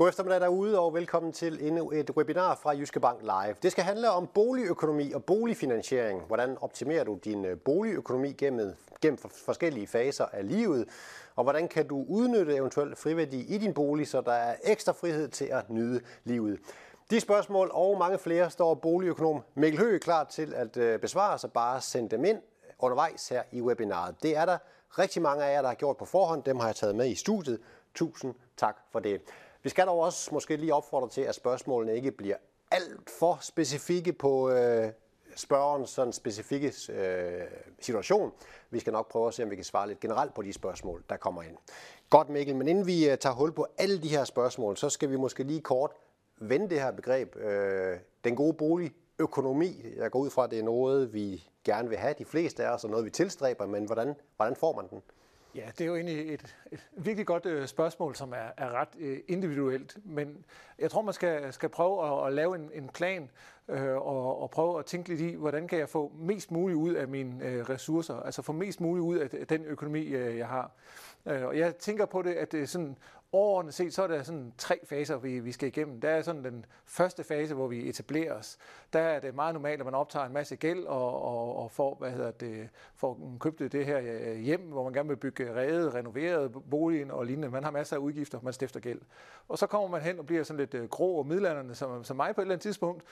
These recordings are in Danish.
God eftermiddag derude, og velkommen til endnu et webinar fra Jyske Bank Live. Det skal handle om boligøkonomi og boligfinansiering. Hvordan optimerer du din øh, boligøkonomi gennem, gennem forskellige faser af livet? Og hvordan kan du udnytte eventuelt friværdi i din bolig, så der er ekstra frihed til at nyde livet? De spørgsmål og mange flere står boligøkonom Mikkel Høgh klar til at øh, besvare, så bare send dem ind undervejs her i webinaret. Det er der rigtig mange af jer, der har gjort på forhånd. Dem har jeg taget med i studiet. Tusind tak for det. Vi skal dog også måske lige opfordre til, at spørgsmålene ikke bliver alt for specifikke på øh, spørgerens sådan specifikke øh, situation. Vi skal nok prøve at se, om vi kan svare lidt generelt på de spørgsmål, der kommer ind. Godt Mikkel, men inden vi øh, tager hul på alle de her spørgsmål, så skal vi måske lige kort vende det her begreb, øh, den gode boligøkonomi. Jeg går ud fra, at det er noget, vi gerne vil have, de fleste af os, og noget, vi tilstræber, men hvordan, hvordan får man den? Ja, det er jo egentlig et, et virkelig godt øh, spørgsmål, som er, er ret øh, individuelt. Men jeg tror, man skal, skal prøve at, at lave en, en plan øh, og, og prøve at tænke lidt i, hvordan kan jeg få mest muligt ud af mine øh, ressourcer, altså få mest muligt ud af den økonomi, øh, jeg har. Øh, og jeg tænker på det, at det er sådan overordnet set, så er der sådan tre faser, vi, vi skal igennem. Der er sådan den første fase, hvor vi etablerer os. Der er det meget normalt, at man optager en masse gæld og, og, og får, hvad hedder det, får købt det her øh, hjem, hvor man gerne vil bygge reddet, renoveret boligen og lignende. Man har masser af udgifter, man stifter gæld. Og så kommer man hen og bliver sådan lidt øh, grå og midlanderne, som, som mig på et eller andet tidspunkt.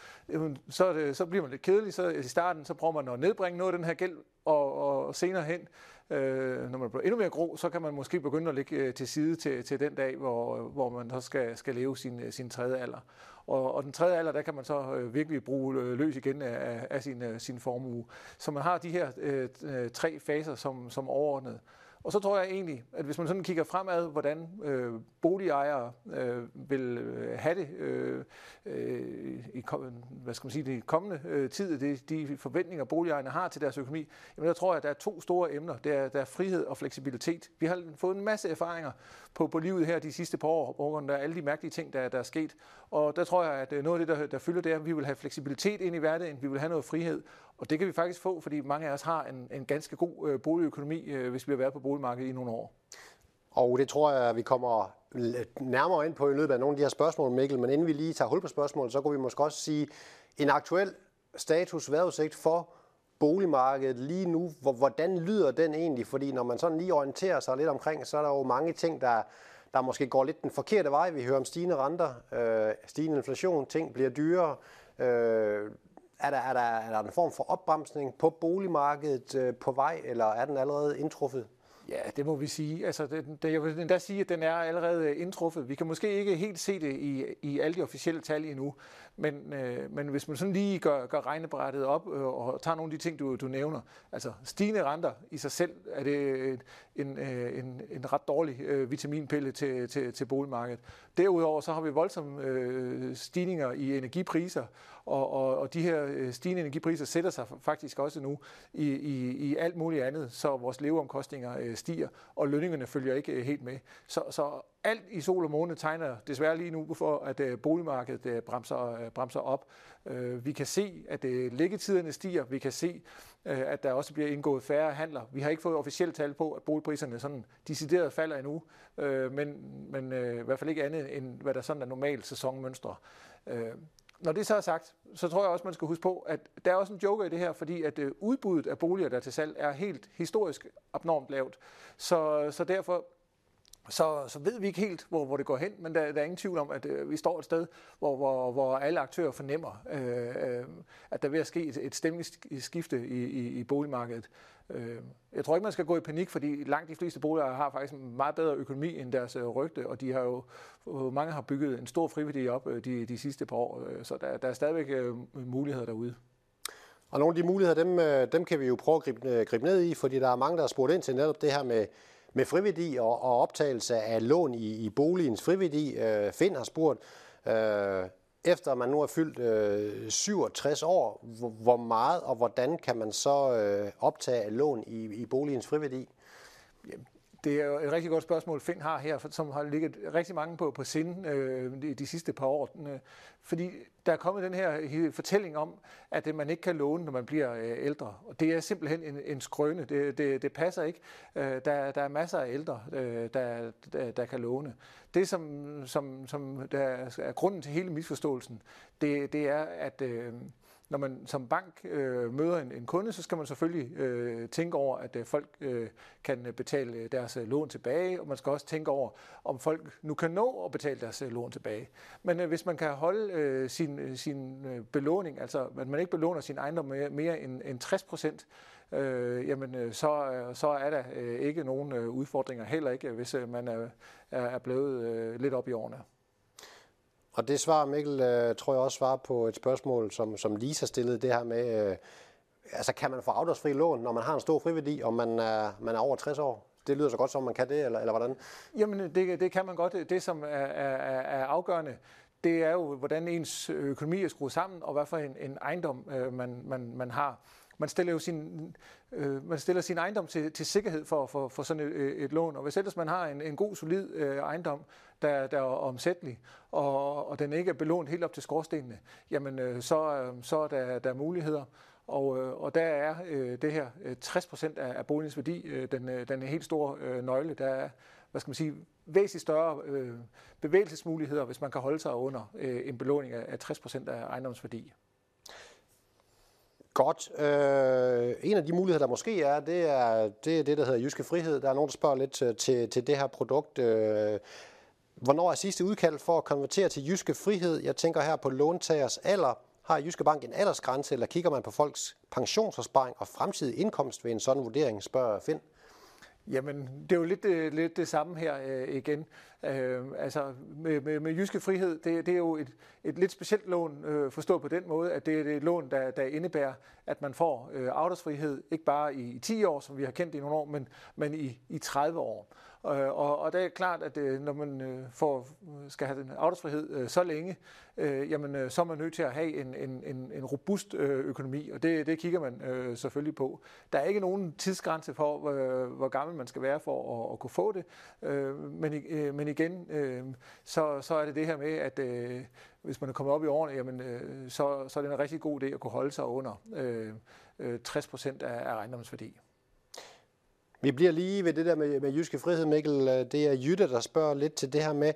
Så, det, så bliver man lidt kedelig. Så i starten så prøver man at nedbringe noget af den her gæld, og, og senere hen, øh, når man bliver endnu mere grå, så kan man måske begynde at ligge øh, til side til, til den dag, hvor, øh, hvor man så skal, skal leve sin, øh, sin tredje alder. Og, og den tredje alder, der kan man så virkelig bruge løs igen af, af sin, sin formue. Så man har de her øh, tre faser som, som overordnet. Og så tror jeg egentlig, at hvis man sådan kigger fremad, hvordan øh, boligejere øh, vil øh, have det øh, øh, i hvad skal man sige, det kommende øh, tid, det, de forventninger, boligejerne har til deres økonomi, jamen der tror jeg, at der er to store emner. Det er, der er frihed og fleksibilitet. Vi har fået en masse erfaringer på, på livet her de sidste par år, hvor der er alle de mærkelige ting, der, der er sket. Og der tror jeg, at øh, noget af det, der, der fylder, det er, at vi vil have fleksibilitet ind i hverdagen, vi vil have noget frihed, og det kan vi faktisk få, fordi mange af os har en, en ganske god øh, boligøkonomi, øh, hvis vi har været på boligmarkedet i nogle år. Og det tror jeg, vi kommer nærmere ind på i løbet af nogle af de her spørgsmål, Mikkel. Men inden vi lige tager hul på spørgsmålet, så kunne vi måske også sige en aktuel status vejrudsigt for boligmarkedet lige nu. Hvordan lyder den egentlig? Fordi når man sådan lige orienterer sig lidt omkring, så er der jo mange ting, der, der måske går lidt den forkerte vej. Vi hører om stigende renter, øh, stigende inflation, ting bliver dyrere. Øh, er der, er, der, er der en form for opbremsning på boligmarkedet øh, på vej, eller er den allerede indtruffet? Ja, det må vi sige. Altså, det, det, jeg vil endda sige, at den er allerede øh, indtruffet. Vi kan måske ikke helt se det i, i alle de officielle tal endnu, men, øh, men hvis man sådan lige gør, gør regnebrættet op øh, og tager nogle af de ting, du, du nævner, altså stigende renter i sig selv, er det en, øh, en, en ret dårlig øh, vitaminpille til, til, til boligmarkedet. Derudover så har vi voldsomme øh, stigninger i energipriser, og, og, og de her øh, stigende energipriser sætter sig faktisk også nu i, i, i alt muligt andet, så vores leveomkostninger øh, stiger, og lønningerne følger ikke øh, helt med. Så, så alt i sol og måne tegner desværre lige nu for, at øh, boligmarkedet øh, bremser, øh, bremser op. Vi kan se, at liggetiderne stiger. Vi kan se, at der også bliver indgået færre handler. Vi har ikke fået officielt tal på, at boligpriserne sådan decideret falder endnu, men, men i hvert fald ikke andet, end hvad der sådan er normalt sæsonmønstre. Når det så er sagt, så tror jeg også, man skal huske på, at der er også en joker i det her, fordi at udbuddet af boliger, der til salg, er helt historisk abnormt lavt. Så, så derfor så, så ved vi ikke helt, hvor, hvor det går hen, men der, der er ingen tvivl om, at øh, vi står et sted, hvor, hvor, hvor alle aktører fornemmer, øh, øh, at der er ved at ske et, et stemningsskifte i, i, i boligmarkedet. Øh, jeg tror ikke, man skal gå i panik, fordi langt de fleste boligejere har faktisk en meget bedre økonomi end deres øh, rygte, og de har jo, øh, mange har bygget en stor friværdi op øh, de, de sidste par år, øh, så der, der er stadigvæk øh, muligheder derude. Og nogle af de muligheder, dem, øh, dem kan vi jo prøve at gribe, øh, gribe ned i, fordi der er mange, der har spurgt ind til netop det her med med friværdi og, og optagelse af lån i, i boligens friværdi. Øh, Finn har spurgt, øh, efter man nu er fyldt øh, 67 år, hvor, hvor meget og hvordan kan man så øh, optage lån i, i boligens friværdi? Det er jo et rigtig godt spørgsmål, Finn har her, som har ligget rigtig mange på, på sinde øh, de, de sidste par år. Øh, fordi der er kommet den her fortælling om, at øh, man ikke kan låne, når man bliver øh, ældre. Og det er simpelthen en, en skrøne. Det, det, det passer ikke. Øh, der, der er masser af ældre, øh, der, der, der kan låne. Det, som, som, som der er grunden til hele misforståelsen, det, det er, at... Øh, når man som bank øh, møder en, en kunde, så skal man selvfølgelig øh, tænke over, at øh, folk øh, kan betale øh, deres øh, lån tilbage, og man skal også tænke over, om folk nu kan nå at betale deres øh, lån tilbage. Men øh, hvis man kan holde øh, sin, øh, sin øh, belåning, altså at man ikke belåner sin ejendom mere, mere end, end 60 procent, øh, jamen øh, så, øh, så er der øh, ikke nogen øh, udfordringer, heller ikke øh, hvis øh, man er, er blevet øh, lidt op i årene. Og det svar, Mikkel, øh, tror jeg også svarer på et spørgsmål, som, som Lisa stillede, det her med, øh, altså kan man få afdragsfri lån, når man har en stor friværdi, og man er, man er over 60 år? Det lyder så godt, som man kan det, eller, eller hvordan? Jamen, det, det kan man godt. Det, som er, er, er afgørende, det er jo, hvordan ens økonomi er skruet sammen, og hvad for en, en ejendom øh, man, man, man har. Man stiller jo sin, øh, man stiller sin ejendom til, til sikkerhed for, for, for sådan et, øh, et lån, og hvis ellers man har en, en god, solid øh, ejendom, der, der er omsættelig, og, og den ikke er belånt helt op til skorstenene, jamen øh, så, øh, så er der, der er muligheder. Og, øh, og der er øh, det her øh, 60% af, af boligens værdi, øh, den, øh, den er helt store øh, nøgle. Der er, hvad skal man sige, væsentligt større øh, bevægelsesmuligheder, hvis man kan holde sig under øh, en belåning af, af 60% af ejendomsværdi. Godt. Øh, en af de muligheder, der måske er, det er det, er det der hedder Jyske Frihed. Der er nogen, der spørger lidt til, til, til det her produkt. Øh, Hvornår er sidste udkald for at konvertere til jyske frihed? Jeg tænker her på låntagers alder. Har Jyske Bank en aldersgrænse, eller kigger man på folks pensionsopsparing og fremtidig indkomst ved en sådan vurdering, spørger Finn? Jamen, det er jo lidt, øh, lidt det samme her øh, igen. Øh, altså, med, med, med jyske frihed, det, det er jo et, et lidt specielt lån, øh, forstået på den måde, at det er et lån, der, der indebærer, at man får øh, afdragsfrihed, ikke bare i, i 10 år, som vi har kendt i nogle år, men, men i, i 30 år. Øh, og, og det er klart, at øh, når man øh, får, øh, skal have den afdragsfrihed øh, så længe, øh, jamen, så er man nødt til at have en, en, en, en robust økonomi, og det, det kigger man selvfølgelig på. Der er ikke nogen tidsgrænse for, hvor gammel man skal være for at, at kunne få det, men, men igen, så, så er det det her med, at hvis man er kommet op i årene, jamen, så, så er det en rigtig god idé at kunne holde sig under 60 procent af, af ejendomsværdi. Vi bliver lige ved det der med, med jyske frihed, Mikkel. Øh, det er Jytte, der spørger lidt til det her med,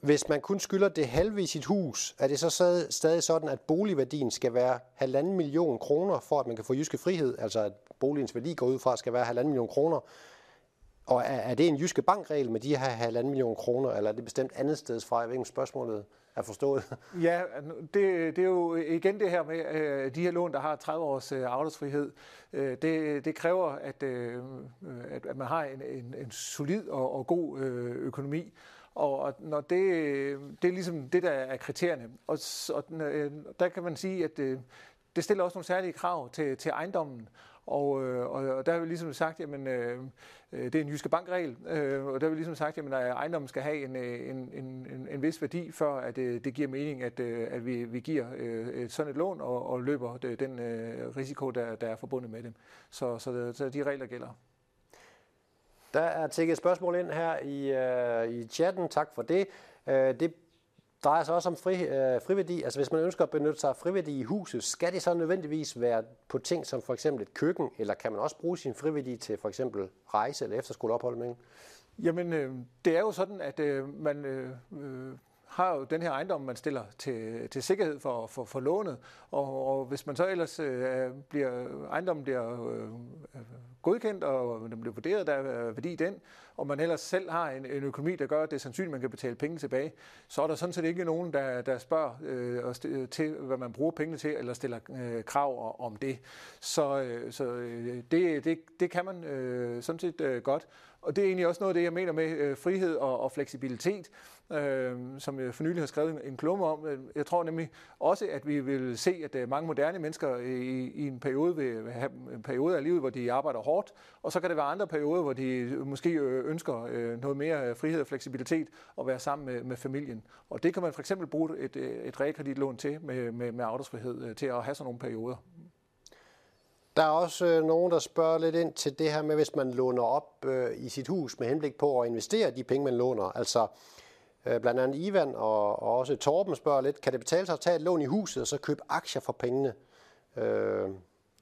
hvis man kun skylder det halve i sit hus, er det så stadig sådan, at boligværdien skal være halvanden million kroner, for at man kan få jyske frihed, altså at boligens værdi går ud fra, skal være halvanden million kroner. Og er, er det en jyske bankregel med de her halvanden million kroner, eller er det bestemt andet sted fra? Jeg ved ikke, om spørgsmålet er forstået. Ja, det, det er jo igen det her med øh, de her lån, der har 30 års øh, afdragsfrihed. Øh, det, det kræver, at, øh, øh, at, at man har en, en, en solid og, og god øh, økonomi. Og når det, det er ligesom det, der er kriterierne. Og, og der kan man sige, at det, det stiller også nogle særlige krav til, til ejendommen. Og, øh, og der har vi ligesom sagt, jamen, øh, øh, det er en jyske bankregel, øh, og der har vi ligesom sagt, jamen, at ejendommen skal have en, øh, en, en, en vis værdi, før at det, det giver mening, at, at vi, vi giver et sådan et lån og, og løber det, den risiko, der, der er forbundet med det. Så, så, så de regler gælder. Der er tækket et spørgsmål ind her i, øh, i chatten. Tak for det. Øh, det drejer sig også om fri, øh, friværdi. Altså hvis man ønsker at benytte sig af friværdi i huset, skal det så nødvendigvis være på ting som for eksempel et køkken, eller kan man også bruge sin friværdi til for eksempel rejse eller efterskoleophold med? Jamen, øh, det er jo sådan, at øh, man øh, øh har jo den her ejendom, man stiller til, til sikkerhed for, for, for lånet, og, og hvis man så ellers øh, bliver, ejendommen bliver øh, øh godkendt, og den bliver vurderet, der er værdi i den, og man ellers selv har en, en økonomi, der gør, at det er sandsynligt, at man kan betale penge tilbage, så er der sådan set ikke nogen, der, der spørger øh, til, hvad man bruger pengene til, eller stiller øh, krav om det. Så, øh, så øh, det, det, det kan man øh, sådan set øh, godt. Og det er egentlig også noget af det, jeg mener med øh, frihed og, og fleksibilitet, øh, som jeg for nylig har skrevet en, en klumme om. Jeg tror nemlig også, at vi vil se, at øh, mange moderne mennesker i, i en periode vil have øh, en periode af livet, hvor de arbejder hårdt, og så kan det være andre perioder, hvor de øh, måske øh, ønsker øh, noget mere frihed og fleksibilitet og være sammen med, med familien. Og det kan man for eksempel bruge et, et realkreditlån til med, med, med afdragsfrihed til at have sådan nogle perioder. Der er også øh, nogen, der spørger lidt ind til det her med, hvis man låner op øh, i sit hus med henblik på at investere de penge, man låner. Altså øh, blandt andet Ivan og, og også Torben spørger lidt, kan det betale sig at tage et lån i huset og så købe aktier for pengene? Øh,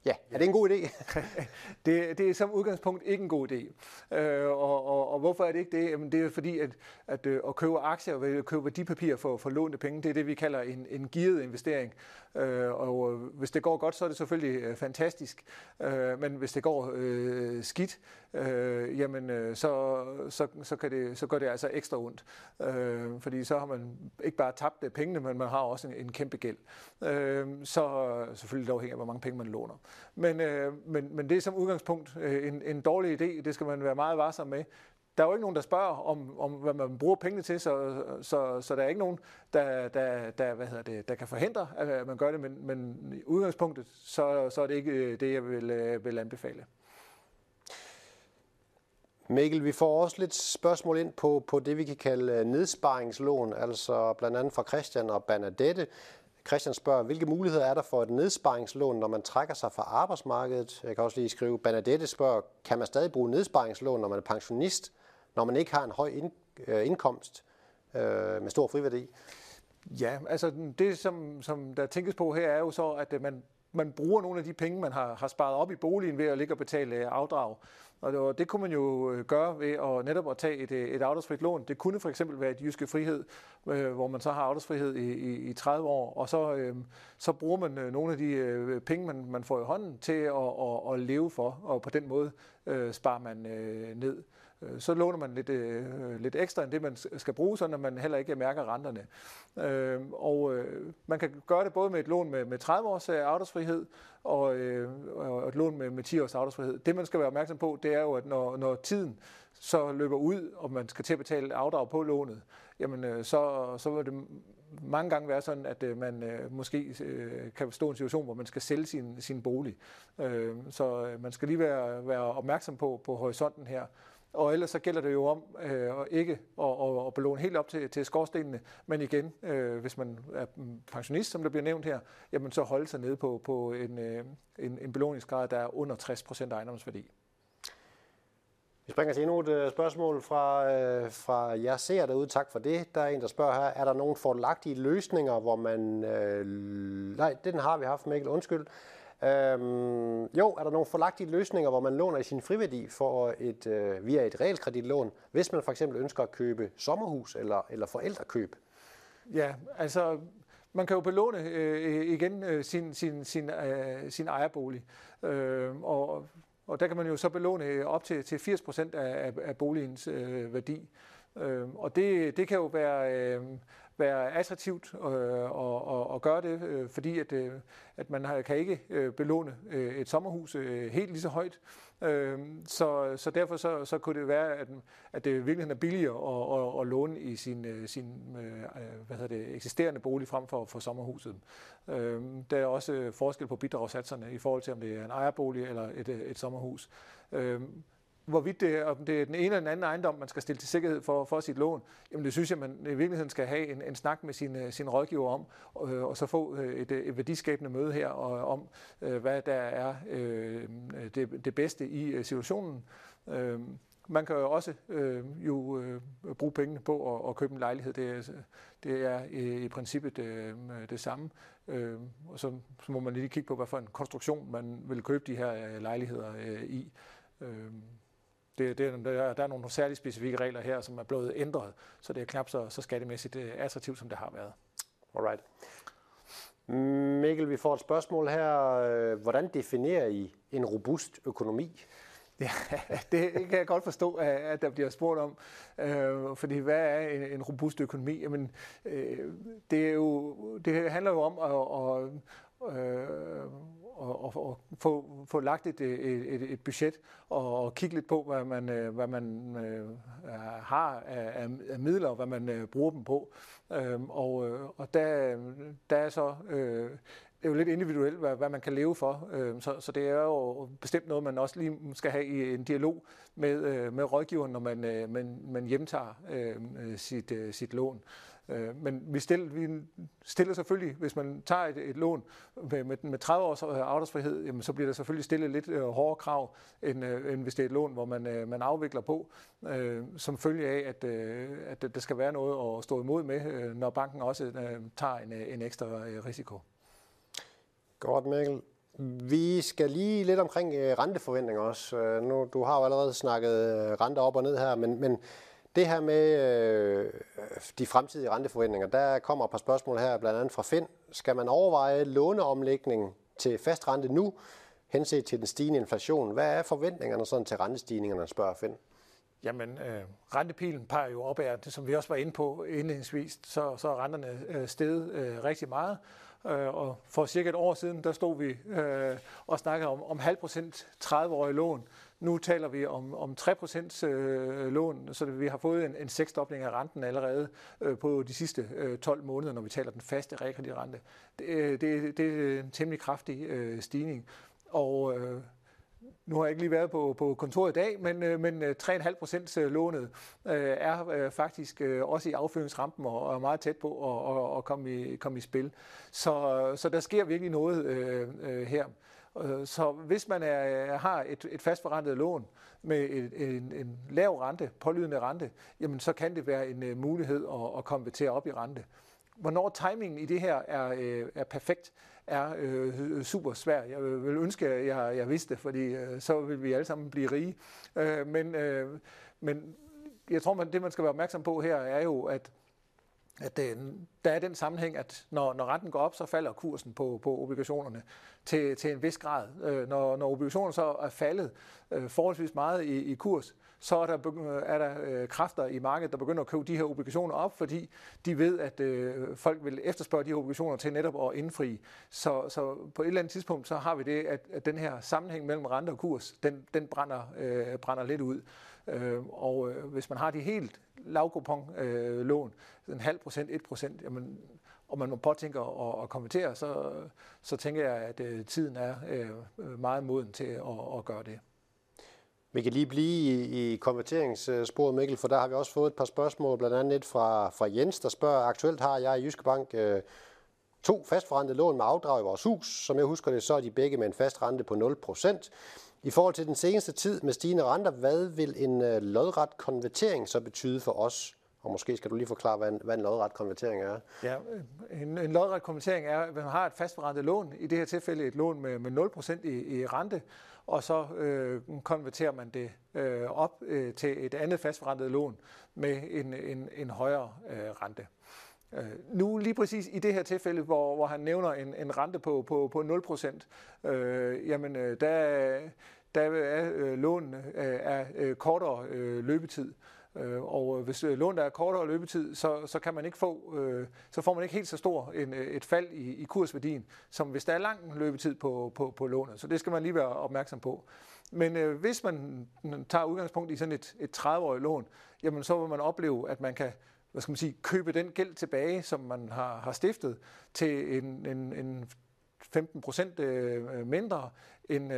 Ja, er det en god idé? det, det er som udgangspunkt ikke en god idé. Øh, og, og, og hvorfor er det ikke det? Jamen, det er fordi, at, at, øh, at købe aktier og købe værdipapirer for, for lånte penge, det er det, vi kalder en, en gearet investering. Øh, og øh, hvis det går godt, så er det selvfølgelig øh, fantastisk. Øh, men hvis det går øh, skidt, øh, jamen, så, så, så, kan det, så gør det altså ekstra ondt. Øh, fordi så har man ikke bare tabt pengene, men man har også en, en kæmpe gæld. Øh, så selvfølgelig afhænger af, hvor mange penge man låner. Men, øh, men, men det er som udgangspunkt en, en dårlig idé. Det skal man være meget varsom med. Der er jo ikke nogen, der spørger om, om hvad man bruger pengene til, så, så, så der er ikke nogen, der, der, der, hvad hedder det, der kan forhindre, at man gør det, men, men i udgangspunktet, så, så er det ikke øh, det, jeg vil, øh, vil anbefale. Mikkel, vi får også lidt spørgsmål ind på, på det, vi kan kalde øh, nedsparingslån, altså blandt andet fra Christian og Bernadette. Christian spørger, hvilke muligheder er der for et nedsparingslån, når man trækker sig fra arbejdsmarkedet? Jeg kan også lige skrive, Bernadette spørger, kan man stadig bruge nedsparingslån, når man er pensionist, når man ikke har en høj øh, indkomst øh, med stor friværdi? Ja, altså det, som, som der tænkes på her, er jo så, at øh, man, man bruger nogle af de penge, man har, har sparet op i boligen ved at ligge og betale øh, afdrag. Og det, det kunne man jo øh, gøre ved at netop at tage et, et afdragsfrit lån. Det kunne for eksempel være et jyske frihed, øh, hvor man så har afdragsfrihed i, i, i 30 år, og så, øh, så bruger man nogle af de øh, penge, man, man får i hånden til at, at, at leve for, og på den måde øh, sparer man øh, ned. Øh, så låner man lidt, øh, lidt ekstra end det, man skal bruge, så man heller ikke mærker renterne. Øh, og øh, man kan gøre det både med et lån med, med 30 års øh, afdragsfrihed og, øh, og et lån med, med 10 års afdragsfrihed. Det, man skal være opmærksom på, det er jo, at når, når tiden så løber ud, og man skal til at betale afdrag på lånet, jamen øh, så, så vil det mange gange være sådan, at øh, man øh, måske øh, kan stå i en situation, hvor man skal sælge sin, sin bolig. Øh, så øh, man skal lige være, være opmærksom på, på horisonten her. Og ellers så gælder det jo om øh, ikke at, at, at belåne helt op til, til skorstenene, men igen, øh, hvis man er pensionist, som der bliver nævnt her, jamen så holde sig nede på, på en, øh, en, en belåningsgrad, der er under 60% ejendomsværdi. Vi springer til endnu et øh, spørgsmål fra, øh, fra jer ser derude. Tak for det. Der er en, der spørger her, er der nogle fordelagtige løsninger, hvor man... Øh, nej, den har vi haft, Mikkel. Undskyld. Øhm, jo, er der nogle forlagtige løsninger, hvor man låner i sin friværdi for et, øh, via et realkreditlån, hvis man for eksempel ønsker at købe sommerhus eller, eller forældrekøb? Ja, altså man kan jo belåne øh, igen øh, sin, sin, sin, øh, sin ejerbolig, øh, og, og der kan man jo så belåne øh, op til, til 80 procent af, af boligens øh, værdi. Øh, og det, det kan jo være... Øh, være attraktivt at, og, og, og gøre det, øh, fordi at, øh, at man kan ikke belåne et sommerhus helt lige så højt. Øhm, så, så derfor så, så kunne det være, at, at det virkelig er billigere at, at, at låne i sin, sin hvad hedder det, eksisterende bolig frem for, for sommerhuset. Øhm, der er også forskel på bidragssatserne i forhold til, om det er en ejerbolig eller et, et sommerhus. Øhm, Hvorvidt det, om det er den ene eller den anden ejendom, man skal stille til sikkerhed for, for sit lån, jamen det synes jeg, man i virkeligheden skal have en, en snak med sin, øh, sin rådgiver om, og, øh, og så få øh, et, øh, et værdiskabende møde her og, om, hvad der er øh, det, det bedste i situationen. Øh, man kan jo også øh, jo øh, bruge pengene på at, at købe en lejlighed. Det er, det er i, i princippet øh, det samme. Øh, og så, så må man lige kigge på, hvad for en konstruktion man vil købe de her lejligheder øh, i. Øh, det, det, der, der er nogle særligt specifikke regler her, som er blevet ændret, så det er knap så, så skattemæssigt øh, attraktivt, som det har været. Alright. Mikkel, vi får et spørgsmål her. Øh, hvordan definerer I en robust økonomi? Ja, det kan jeg godt forstå, at der bliver spurgt om. Øh, fordi hvad er en, en robust økonomi? Jamen, øh, det, er jo, det handler jo om at, at, øh, og, og, og få, få lagt et, et, et budget og, og kigge lidt på, hvad man, øh, hvad man øh, har af, af midler, og hvad man øh, bruger dem på. Øhm, og øh, og der, der er så øh, det er jo lidt individuelt, hvad, hvad man kan leve for. Øh, så, så det er jo bestemt noget, man også lige skal have i en dialog med, øh, med rådgiveren, når man, øh, man, man hjemtager øhm, øh, sit, øh, sit lån. Øh, men vi stiller, vi stiller selvfølgelig, hvis man tager et, et lån med, med, med 30 års øh, afdragsfrihed, jamen, så bliver der selvfølgelig stillet lidt øh, hårdere krav, end, øh, end hvis det er et lån, hvor man, øh, man afvikler på, øh, som følge af, at, øh, at der skal være noget at stå imod med, øh, når banken også øh, tager en, øh, en ekstra øh, risiko. Godt, Mikkel. Vi skal lige lidt omkring øh, renteforventninger også. Øh, nu, du har jo allerede snakket øh, renter op og ned her, men, men det her med øh, de fremtidige renteforventninger, der kommer et par spørgsmål her, blandt andet fra Finn. Skal man overveje låneomlægning til fast rente nu, henset til den stigende inflation? Hvad er forventningerne sådan til rentestigningerne, spørger Finn? Jamen, øh, rentepilen peger jo opad, som vi også var inde på indledningsvis, så, så er renterne øh, steget øh, rigtig meget. Øh, og for cirka et år siden, der stod vi øh, og snakkede om, om halv procent 30-årige lån. Nu taler vi om, om 3% øh, lån, så vi har fået en, en seksdobling af renten allerede øh, på de sidste øh, 12 måneder, når vi taler den faste realkreditrente. Det, øh, det, det er en temmelig kraftig øh, stigning. Og øh, nu har jeg ikke lige været på, på kontoret i dag, men, øh, men øh, 3,5 procent øh, lånet øh, er øh, faktisk øh, også i afføringsrampen og, og er meget tæt på at, at, og komme, i, komme i spil. Så, så der sker virkelig noget øh, øh, her. Øh, så hvis man er, har et, et fastforrentet lån med en, en, en lav rente, pålydende rente, jamen så kan det være en mulighed at, at konvertere op i rente. Hvornår timingen i det her er, er perfekt, er øh, super svært. Jeg vil ønske, at jeg, jeg vidste, fordi øh, så vil vi alle sammen blive rige. Øh, men, øh, men jeg tror, man, det man skal være opmærksom på her, er jo, at at det, der er den sammenhæng, at når, når renten går op, så falder kursen på, på obligationerne til, til en vis grad. Øh, når, når obligationerne så er faldet øh, forholdsvis meget i, i kurs, så er der, er der øh, kræfter i markedet, der begynder at købe de her obligationer op, fordi de ved, at øh, folk vil efterspørge de her obligationer til netop at indfri. Så, så på et eller andet tidspunkt, så har vi det, at, at den her sammenhæng mellem rente og kurs, den, den brænder, øh, brænder lidt ud. Øh, og øh, hvis man har de helt lavkupon øh, lån, en halv procent, et procent, jamen, og man må påtænke at, at konvertere, så, så tænker jeg, at øh, tiden er øh, meget moden til at, at gøre det. Vi kan lige blive i, i konverteringssporet, Mikkel, for der har vi også fået et par spørgsmål, blandt andet et fra, fra Jens, der spørger, aktuelt har jeg i Jyske Bank øh, to fastforrentede lån med afdrag i vores hus. Som jeg husker det, så er de begge med en fast rente på 0%. I forhold til den seneste tid med stigende renter, hvad vil en øh, lodret konvertering så betyde for os? Og måske skal du lige forklare, hvad en, hvad en lodret konvertering er. Ja, øh, en, en lodret konvertering er, at man har et fastforrentet lån, i det her tilfælde et lån med, med 0% i, i rente, og så øh, konverterer man det øh, op øh, til et andet fastforrentet lån med en, en, en højere øh, rente. Øh, nu lige præcis i det her tilfælde, hvor, hvor han nævner en, en rente på, på, på 0%, øh, jamen øh, der, der er øh, lånene øh, er øh, kortere øh, løbetid. Øh, Øh, og øh, hvis øh, lån der er kortere løbetid, så, så kan man ikke få, så får man ikke helt så stor en, et fald i, i kursværdien, som hvis der er lang løbetid på, på, på lånet. Så det skal man lige være opmærksom på. Men øh, hvis man tager udgangspunkt i sådan et, et 30-årigt lån, jamen så vil man opleve, at man kan hvad skal man sige, købe den gæld tilbage, som man har, har stiftet, til en, en, en 15 procent mindre, end,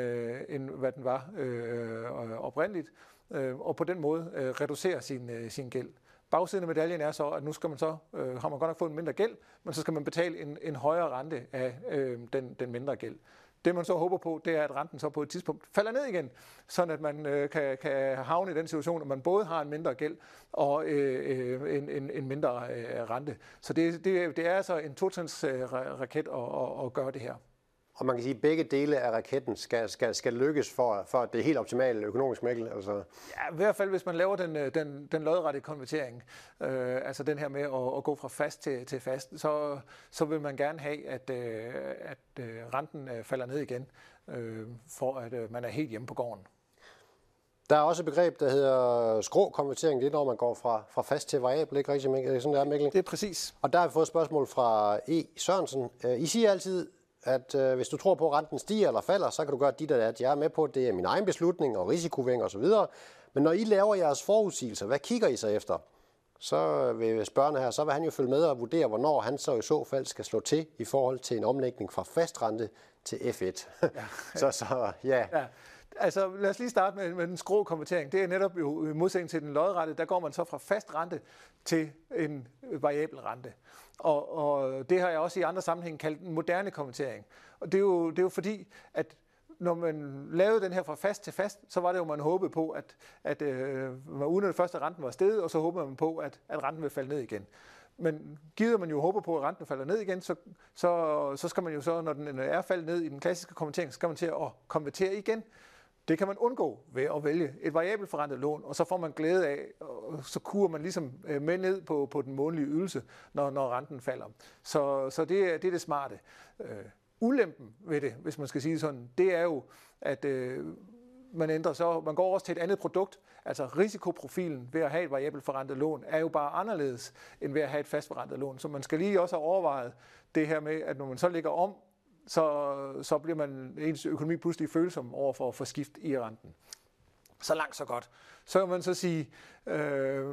end hvad den var øh, oprindeligt, øh, og på den måde øh, reducere sin, øh, sin gæld. Bagsiden af medaljen er så, at nu skal man så, øh, har man godt nok fået en mindre gæld, men så skal man betale en, en højere rente af øh, den, den mindre gæld. Det man så håber på, det er, at renten så på et tidspunkt falder ned igen, sådan at man øh, kan, kan havne i den situation, at man både har en mindre gæld og øh, øh en, en, en mindre øh, rente. Så det, det, det er altså en totrins øh, raket at, at, at gøre det her. Og man kan sige, at begge dele af raketten skal, skal, skal lykkes for, for det helt optimale økonomisk mikkel. Altså. Ja, i hvert fald hvis man laver den, øh, den, den lodrette konvertering, øh, altså den her med at, at gå fra fast til, til fast, så, så vil man gerne have, at, øh, at øh, renten øh, falder ned igen, øh, for at øh, man er helt hjemme på gården. Der er også et begreb, der hedder skrå-konvertering. Det er, når man går fra, fra fast til variabel, ikke rigtigt? Sådan er, Mikkel? Det er præcis. Og der har vi fået et spørgsmål fra E. Sørensen. Øh, I siger altid, at øh, hvis du tror på, at renten stiger eller falder, så kan du gøre dit og dat. Jeg er med på, at det er min egen beslutning og risikoværing osv. Men når I laver jeres forudsigelser, hvad kigger I så efter? så vil spørgerne her, så vil han jo følge med og vurdere, hvornår han så i så fald skal slå til i forhold til en omlægning fra fastrente til F1. Ja. så, så ja. ja. Altså lad os lige starte med, med den skrå konvertering. Det er netop jo i modsætning til den lodrette, der går man så fra fast rente til en variabel rente. Og, og det har jeg også i andre sammenhæng kaldt en moderne konvertering. Og det er jo, det er jo fordi, at når man lavede den her fra fast til fast, så var det jo, man håbede på, at, at øh, man uden at første renten var steget, og så håbede man på, at, at renten ville falde ned igen. Men givet man jo håber på, at renten falder ned igen, så, så, så skal man jo så, når den er faldet ned i den klassiske konvertering, så skal man til at konvertere igen. Det kan man undgå ved at vælge et variabelt forrentet lån, og så får man glæde af, og så kurer man ligesom øh, med ned på, på den månedlige ydelse, når, når renten falder. Så, så det, er, det er det smarte. Øh, ulempen ved det, hvis man skal sige sådan, det er jo, at øh, man ændrer så, man går også til et andet produkt. Altså risikoprofilen ved at have et variabelt forrentet lån er jo bare anderledes end ved at have et fast forrentet lån. Så man skal lige også have overvejet det her med, at når man så lægger om så, så bliver man ens økonomi pludselig følsom over for, for skift i renten. Så langt, så godt. Så kan man så sige, øh,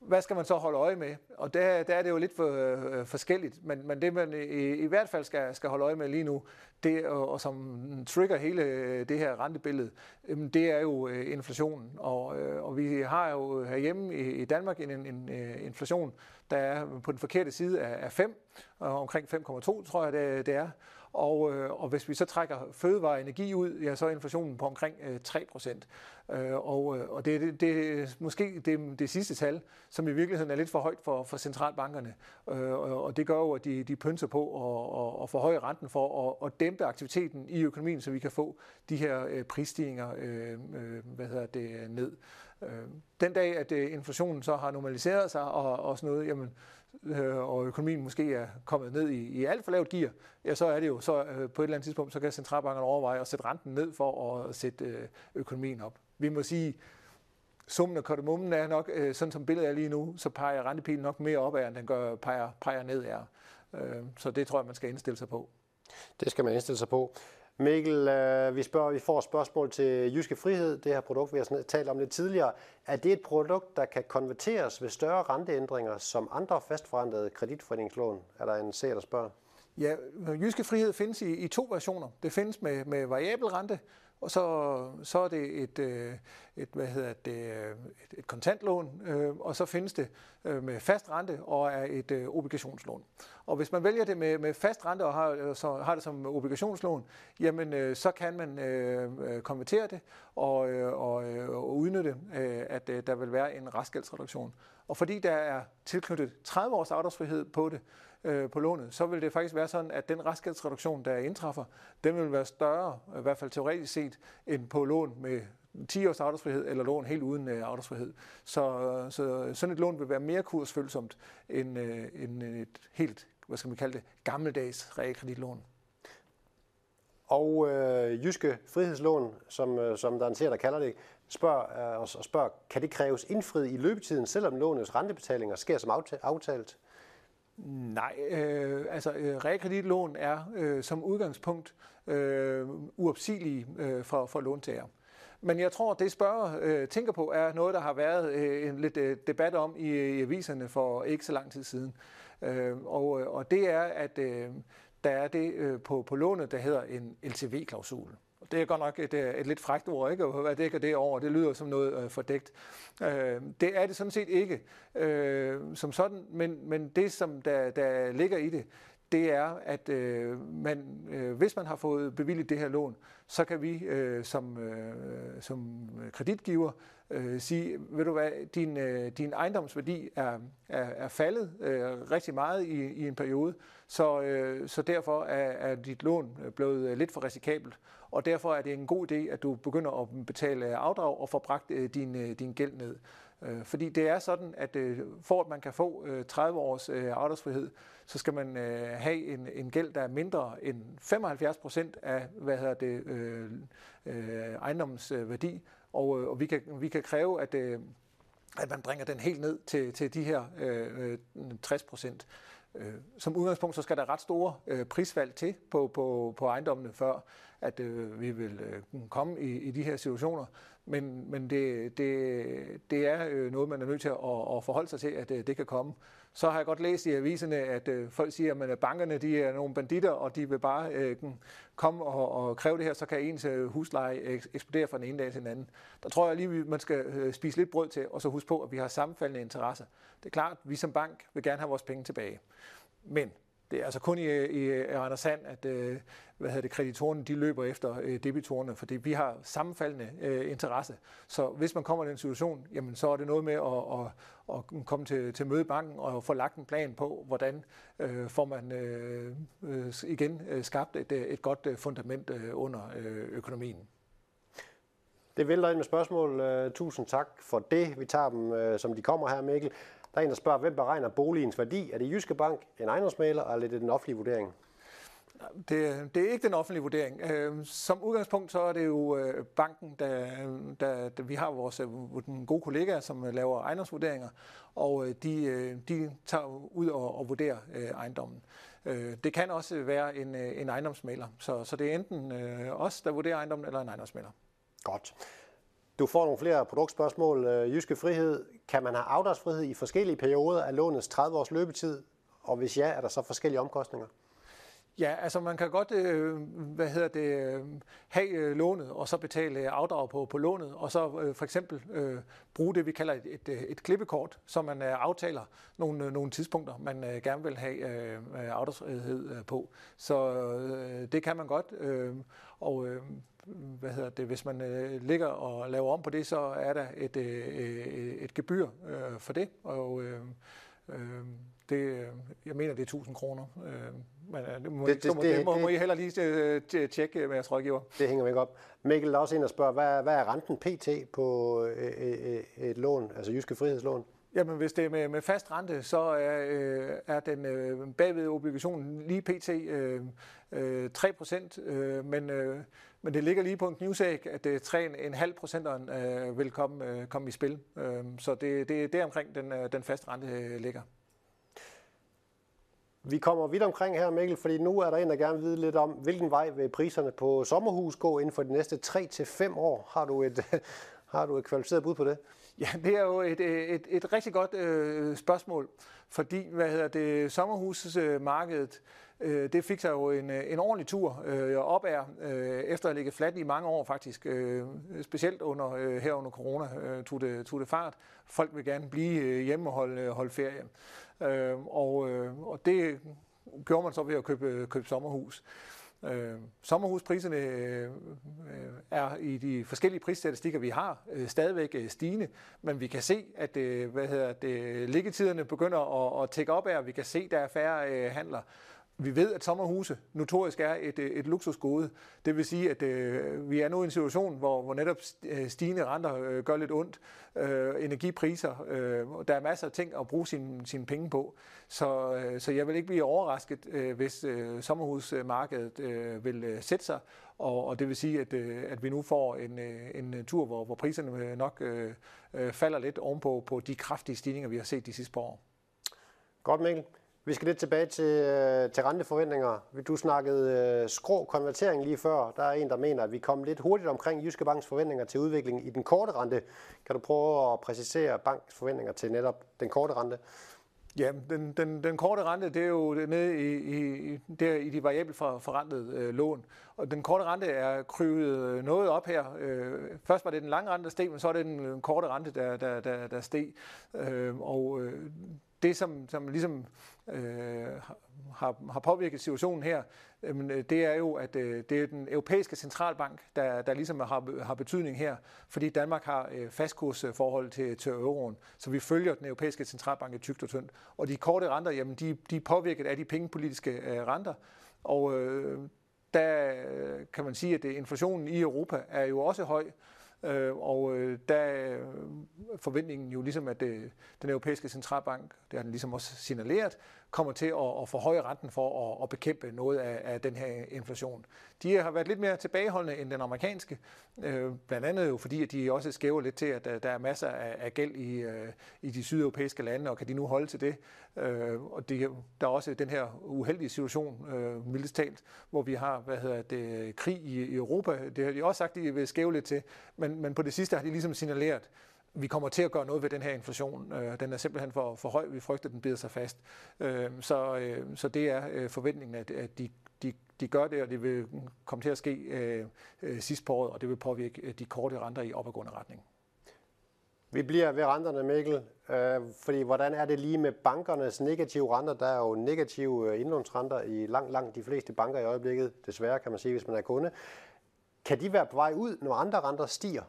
hvad skal man så holde øje med? Og der, der er det jo lidt for, øh, forskelligt, men, men det man i, i hvert fald skal, skal holde øje med lige nu, det, og, og som trigger hele øh, det her rentebillede, øh, det er jo øh, inflationen. Og, øh, og vi har jo herhjemme i, i Danmark en, en, en øh, inflation, der er på den forkerte side af, af 5, og omkring 5,2 tror jeg det, det er. Og, øh, og hvis vi så trækker fødevare og energi ud, ja, så er inflationen på omkring øh, 3 procent. Øh, og, øh, og det, det, det er måske det, det sidste tal, som i virkeligheden er lidt for højt for, for centralbankerne. Øh, og det gør jo, at de, de pynser på at, at, forhøje renten for at, at dæmpe aktiviteten i økonomien, så vi kan få de her øh, prisstigninger øh, øh, hvad hedder det, ned. Øh, den dag, at øh, inflationen så har normaliseret sig og, og sådan noget, jamen, øh, og økonomien måske er kommet ned i, i alt for lavt gear, ja, så er det jo så øh, på et eller andet tidspunkt, så kan centralbankerne overveje at sætte renten ned for at sætte øh, økonomien op. Vi må sige, summen af kardemummen er nok, øh, sådan som billedet er lige nu, så peger rentepilen nok mere opad, end den gør, peger, peger ned af. Øh, så det tror jeg, man skal indstille sig på. Det skal man indstille sig på. Mikkel, øh, vi, spørger, vi får et spørgsmål til Jyske Frihed, det her produkt, vi har talt om lidt tidligere. Er det et produkt, der kan konverteres ved større renteændringer som andre fastforrentede kreditforeningslån? Er der en seer, der spørger? Ja, Jyske Frihed findes i, i to versioner. Det findes med, med variabel rente, og så, så er det et, øh, et, hvad hedder det, øh, et, et kontantlån, øh, og så findes det med fast rente og er et obligationslån. Og hvis man vælger det med, med fast rente og har, så har det som obligationslån, jamen så kan man øh, konvertere det og, og, og udnytte, at der vil være en restgældsreduktion. Og fordi der er tilknyttet 30 års afdragsfrihed på det, øh, på lånet, så vil det faktisk være sådan, at den restgældsreduktion, der indtræffer, den vil være større, i hvert fald teoretisk set, end på lån med 10 års afdragsfrihed eller lån helt uden øh, afdragsfrihed. Så, øh, så sådan et lån vil være mere kursfølsomt end, øh, end et helt, hvad skal man kalde det, gammeldags realkreditlån. Og øh, Jyske Frihedslån, som, øh, som der der kalder det, spørger, øh, og spørger, kan det kræves indfriet i løbetiden, selvom lånets rentebetalinger sker som aftalt? Nej, øh, altså øh, realkreditlån er øh, som udgangspunkt øh, uopsigelige øh, for, for låntager. Men jeg tror, det spørger øh, tænker på, er noget, der har været øh, en lidt øh, debat om i, i aviserne for ikke så lang tid siden. Øh, og, øh, og det er, at øh, der er det øh, på, på lånet, der hedder en LTV-klausul. Det er godt nok et, øh, et lidt frækt ord, ikke? Hvad dækker det over? Det lyder som noget øh, fordækt. Øh, det er det sådan set ikke øh, som sådan, men, men det, som der, der ligger i det, det er, at øh, man, øh, hvis man har fået bevilget det her lån, så kan vi øh, som, øh, som kreditgiver øh, sige, ved du hvad, din, øh, din ejendomsværdi er, er, er faldet øh, rigtig meget i, i en periode, så, øh, så derfor er, er dit lån øh, blevet øh, lidt for risikabelt, og derfor er det en god idé, at du begynder at betale afdrag og får bragt øh, din, øh, din gæld ned. Øh, fordi det er sådan, at for at man kan få 30 års afdragsfrihed, så skal man have en, en gæld, der er mindre end 75 procent af hvad hedder det, øh, øh, ejendommens værdi. Og, og vi, kan, vi kan kræve, at, at man bringer den helt ned til, til de her øh, 60 procent. Øh, som udgangspunkt så skal der ret store øh, prisfald til på, på, på ejendommene, før at øh, vi vil øh, komme i, i de her situationer. Men, men det, det, det er øh, noget, man er nødt til at, at forholde sig til, at øh, det kan komme. Så har jeg godt læst i aviserne, at øh, folk siger, at øh, bankerne de er nogle banditter, og de vil bare øh, komme og, og kræve det her, så kan ens øh, husleje eksplodere fra den ene dag til den anden. Der tror jeg lige, man skal øh, spise lidt brød til, og så huske på, at vi har sammenfaldende interesser. Det er klart, at vi som bank vil gerne have vores penge tilbage. Men det er altså kun i, i Randers Sand, at øh, hvad hedder det, kreditorerne de løber efter øh, debitorerne, fordi vi har sammenfaldende øh, interesse. Så hvis man kommer i den situation, jamen, så er det noget med at, at, at komme til, til møde banken og få lagt en plan på, hvordan øh, får man øh, øh igen øh, skabt et, øh, et godt øh, fundament øh, under øh, økonomien. Det vælter ind med spørgsmål. Tusind tak for det. Vi tager dem, som de kommer her, Mikkel. Der er en, der spørger, hvem beregner boligens værdi? Er det Jyske Bank, en ejendomsmaler, eller er det den offentlige vurdering? Det, det er ikke den offentlige vurdering. Øh, som udgangspunkt så er det jo øh, banken, der, der, der vi har vores øh, den gode kollegaer, som laver ejendomsvurderinger, og de, de tager ud og, og vurderer ejendommen. Det kan også være en, en ejendomsmaler, så, så det er enten os, der vurderer ejendommen, eller en ejendomsmaler. Godt. Du får nogle flere produktspørgsmål. Øh, Jyske Frihed, kan man have afdragsfrihed i forskellige perioder af lånets 30 års løbetid? Og hvis ja, er der så forskellige omkostninger? Ja, altså man kan godt øh, hvad hedder det, øh, have øh, lånet og så betale øh, afdrag på, på lånet, og så øh, for eksempel øh, bruge det, vi kalder et, et, et klippekort, så man øh, aftaler nogle, øh, nogle tidspunkter, man øh, gerne vil have øh, afdragsfrihed øh, på. Så øh, det kan man godt, øh, og øh, hvad hedder det, hvis man øh, ligger og laver om på det, så er der et, øh, et gebyr øh, for det, og øh, øh, det, jeg mener, det er 1000 kroner. Øh, men øh, det må, det, det, må, det, må, det, må I heller lige øh, tjekke med jeres rådgiver. Det hænger vi ikke op. Mikkel, er også en, der spørger, hvad, hvad er renten pt. på et, et lån, altså Jyske Frihedslån? Jamen, hvis det er med, med fast rente, så er, øh, er den øh, bagved obligationen lige pt. Øh, øh, 3 procent, øh, men, øh, men det ligger lige på en knivsæg, at det 3,5 procenteren øh, vil komme, øh, komme i spil. Øh, så det, det, er omkring den, øh, den faste rente øh, ligger. Vi kommer vidt omkring her, Mikkel, fordi nu er der en, der gerne vil vide lidt om, hvilken vej vil priserne på sommerhus gå inden for de næste 3-5 år. Har du et, har du et kvalificeret bud på det? Ja, det er jo et, et, et rigtig godt øh, spørgsmål, fordi hvad hedder det, sommerhusmarkedet øh, øh, det fik sig jo en, øh, en ordentlig tur øh, op af, øh, efter at ligge fladt i mange år faktisk, øh, specielt under øh, her under corona øh, tog, det, tog det fart. Folk vil gerne blive øh, hjemme og holde, øh, holde ferie. Øh, og, øh, og det gjorde man så ved at købe, købe sommerhus. Øh, sommerhuspriserne øh, er i de forskellige prisstatistikker, vi har, øh, stadigvæk øh, stigende, men vi kan se, at øh, hvad hedder det, liggetiderne begynder at, at tække op af, og vi kan se, at der er færre øh, handler. Vi ved, at sommerhuse notorisk er et, øh, et luksusgode. Det vil sige, at øh, vi er nu i en situation, hvor, hvor netop øh, stigende renter øh, gør lidt ondt. Øh, energipriser, øh, der er masser af ting at bruge sine, sine penge på. Så, øh, så jeg vil ikke blive overrasket, øh, hvis øh, sommerhusmarkedet øh, vil øh, sætte sig. Og, og det vil sige, at, øh, at vi nu får en, øh, en øh, tur, hvor, hvor priserne nok øh, øh, falder lidt ovenpå på de kraftige stigninger, vi har set de sidste par år. Godt, Mikkel. Vi skal lidt tilbage til, øh, til renteforventninger. Du snakkede øh, skrå konvertering lige før. Der er en, der mener, at vi kom lidt hurtigt omkring Jyske Banks forventninger til udviklingen i den korte rente. Kan du prøve at præcisere banks forventninger til netop den korte rente? Ja, den, den, den korte rente, det er jo nede i, i, der i de variabelt for, forrentede øh, lån. Og den korte rente er kryvet øh, noget op her. Øh, først var det den lange rente, der steg, men så er det den øh, korte rente, der, der, der, der steg. Øh, og øh, det, som, som ligesom øh, har, har påvirket situationen her, øh, det er jo, at øh, det er den europæiske centralbank, der, der ligesom har, har betydning her, fordi Danmark har øh, fastkursforhold til, til euroen, så vi følger den europæiske centralbank i tygt og tyndt. Og de korte renter, jamen de, de er påvirket af de pengepolitiske øh, renter, og øh, der øh, kan man sige, at øh, inflationen i Europa er jo også høj, Øh, og øh, der er forventningen jo ligesom, at øh, den europæiske centralbank, det har den ligesom også signaleret, kommer til at, at forhøje renten for at, at bekæmpe noget af, af den her inflation. De har været lidt mere tilbageholdende end den amerikanske, øh, blandt andet jo fordi, at de også skæver lidt til, at der er masser af, af gæld i, øh, i de sydeuropæiske lande, og kan de nu holde til det? Øh, og det, der er også den her uheldige situation, øh, mildest talt, hvor vi har hvad hedder det, krig i, i Europa. Det har de også sagt, de vil skæve lidt til, men, men på det sidste har de ligesom signaleret, vi kommer til at gøre noget ved den her inflation. Øh, den er simpelthen for, for høj. Vi frygter, at den bider sig fast. Øh, så, øh, så det er øh, forventningen, at, at de, de, de gør det, og det vil komme til at ske øh, øh, sidst på året, og det vil påvirke øh, de korte renter i opadgående retning. Vi bliver ved renterne, Mikkel, øh, fordi hvordan er det lige med bankernes negative renter? Der er jo negative øh, indlånsrenter i langt, langt de fleste banker i øjeblikket, desværre kan man sige, hvis man er kunde. Kan de være på vej ud, når andre renter stiger?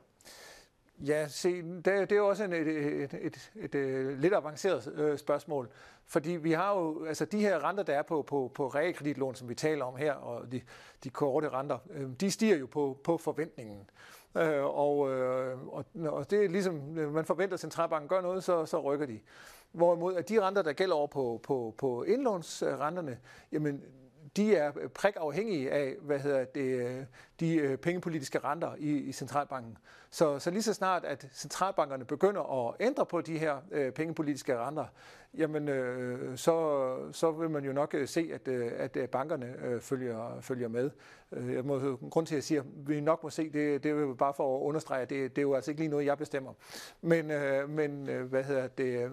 Ja, se, det, det er jo også en, et, et, et, et, et øh, lidt avanceret øh, spørgsmål, fordi vi har jo, altså de her renter, der er på, på, på realkreditlån, som vi taler om her, og de, de korte renter, øh, de stiger jo på, på forventningen. Øh, og, øh, og, og det er ligesom, øh, man forventer, at centralbanken gør noget, så, så rykker de. Hvorimod at de renter, der gælder over på, på, på indlånsrenterne, jamen de er øh, prikafhængige af, hvad hedder det, øh, de øh, pengepolitiske renter i, i centralbanken. Så, så lige så snart, at centralbankerne begynder at ændre på de her øh, pengepolitiske renter, jamen øh, så, så vil man jo nok se, at, øh, at bankerne øh, følger, følger med. Jeg må, grund til, at jeg siger, at vi nok må se, det, det er bare for at understrege, at det, det er jo altså ikke lige noget, jeg bestemmer. Men, øh, men øh, hvad hedder det...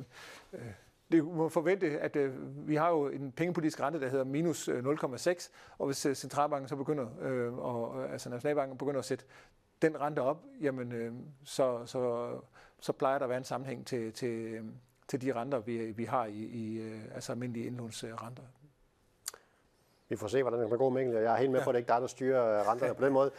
Øh, det må forvente, at øh, vi har jo en pengepolitisk rente, der hedder minus 0,6, øh, og hvis øh, centralbanken så begynder, øh, og, altså nationalbanken begynder at sætte den rente op, jamen øh, så, så, så plejer der at være en sammenhæng til, til, til de renter, vi, vi har i, i øh, altså almindelige indlånsrenter. Vi får se, hvordan det kan gå, Mikkel. Jeg er helt med ja. på, at det ikke er dig, der styrer renterne på den måde.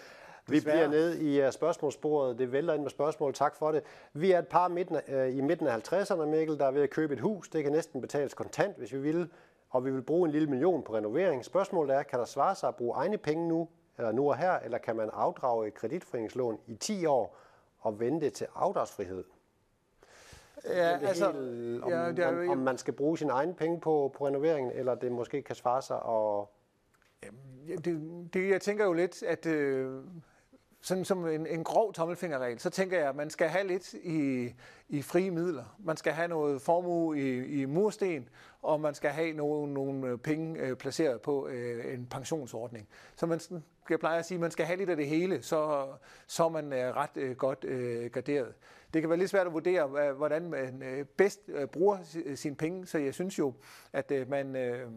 Vi bliver nede i uh, spørgsmålsbordet. Det vælter ind med spørgsmål. Tak for det. Vi er et par midten, uh, i midten af 50'erne, Mikkel, der er ved at købe et hus. Det kan næsten betales kontant, hvis vi vil. Og vi vil bruge en lille million på renovering. Spørgsmålet er, kan der svare sig at bruge egne penge nu, eller nu og her, eller kan man afdrage et kreditforeningslån i 10 år og vente til afdragsfrihed? Ja, altså, helt, om, ja, det er, om, om man skal bruge sine egne penge på, på renoveringen, eller det måske kan svare sig at... det, det, jeg tænker jo lidt, at øh, sådan som en, en grov tommelfingerregel, så tænker jeg, at man skal have lidt i, i frie midler. Man skal have noget formue i, i mursten, og man skal have nogle, nogle penge øh, placeret på øh, en pensionsordning. Så man jeg plejer at sige, at man skal have lidt af det hele, så, så man er ret øh, godt øh, garderet. Det kan være lidt svært at vurdere, hvordan man øh, bedst øh, bruger sine penge, så jeg synes jo, at øh, man, øh,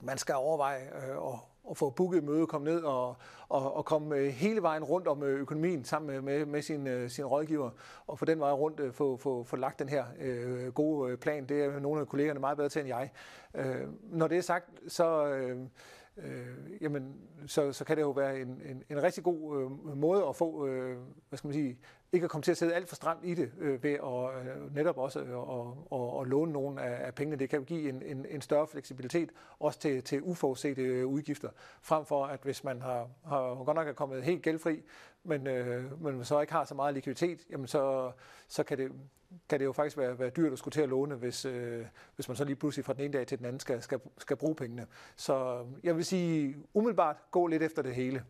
man skal overveje øh, at at få booket møde, komme ned og, og, og komme øh, hele vejen rundt om øh, økonomien sammen med, med, med sin, øh, sin rådgiver, og få den vej rundt få, få, få lagt den her øh, gode plan. Det er nogle af kollegerne meget bedre til end jeg. Øh, når det er sagt, så... Øh, øh, jamen, så, så kan det jo være en, en, en rigtig god øh, måde at få, øh, hvad skal man sige, ikke at komme til at sidde alt for stramt i det øh, ved at øh, netop også øh, at, at, og låne nogle af, af pengene. Det kan jo give en, en, en større fleksibilitet også til, til uforudsete øh, udgifter, frem for at hvis man har, har godt nok er kommet helt gældfri, men, øh, men så ikke har så meget likviditet, jamen så, så kan det kan det jo faktisk være, være dyrt at skulle til at låne, hvis, øh, hvis man så lige pludselig fra den ene dag til den anden skal, skal, skal bruge pengene. Så jeg vil sige, umiddelbart gå lidt efter det hele.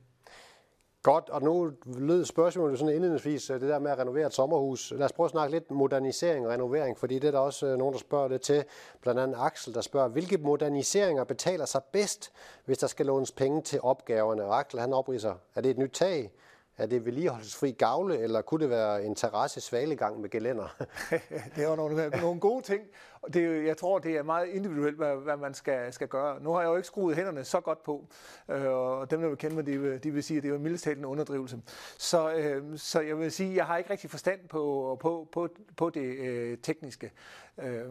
Godt, og nu lød spørgsmålet sådan indledningsvis, øh, det der med at renovere et sommerhus. Lad os prøve at snakke lidt modernisering og renovering, fordi det er der også øh, nogen, der spørger det til. Blandt andet Axel, der spørger, hvilke moderniseringer betaler sig bedst, hvis der skal lånes penge til opgaverne? Og Axel, han opriser, er det et nyt tag? Er det vedligeholdelsesfri gavle, eller kunne det være en terrasse svalegang med gelænder? det var nogle, nogle gode ting. Det, jeg tror, det er meget individuelt, hvad, hvad man skal, skal gøre. Nu har jeg jo ikke skruet hænderne så godt på, øh, og dem, der vil kende mig, de, vil, de vil sige, at det er mildest en underdrivelse. Så, øh, så jeg vil sige, at jeg har ikke rigtig forstand på, på, på, på det øh, tekniske. Øh,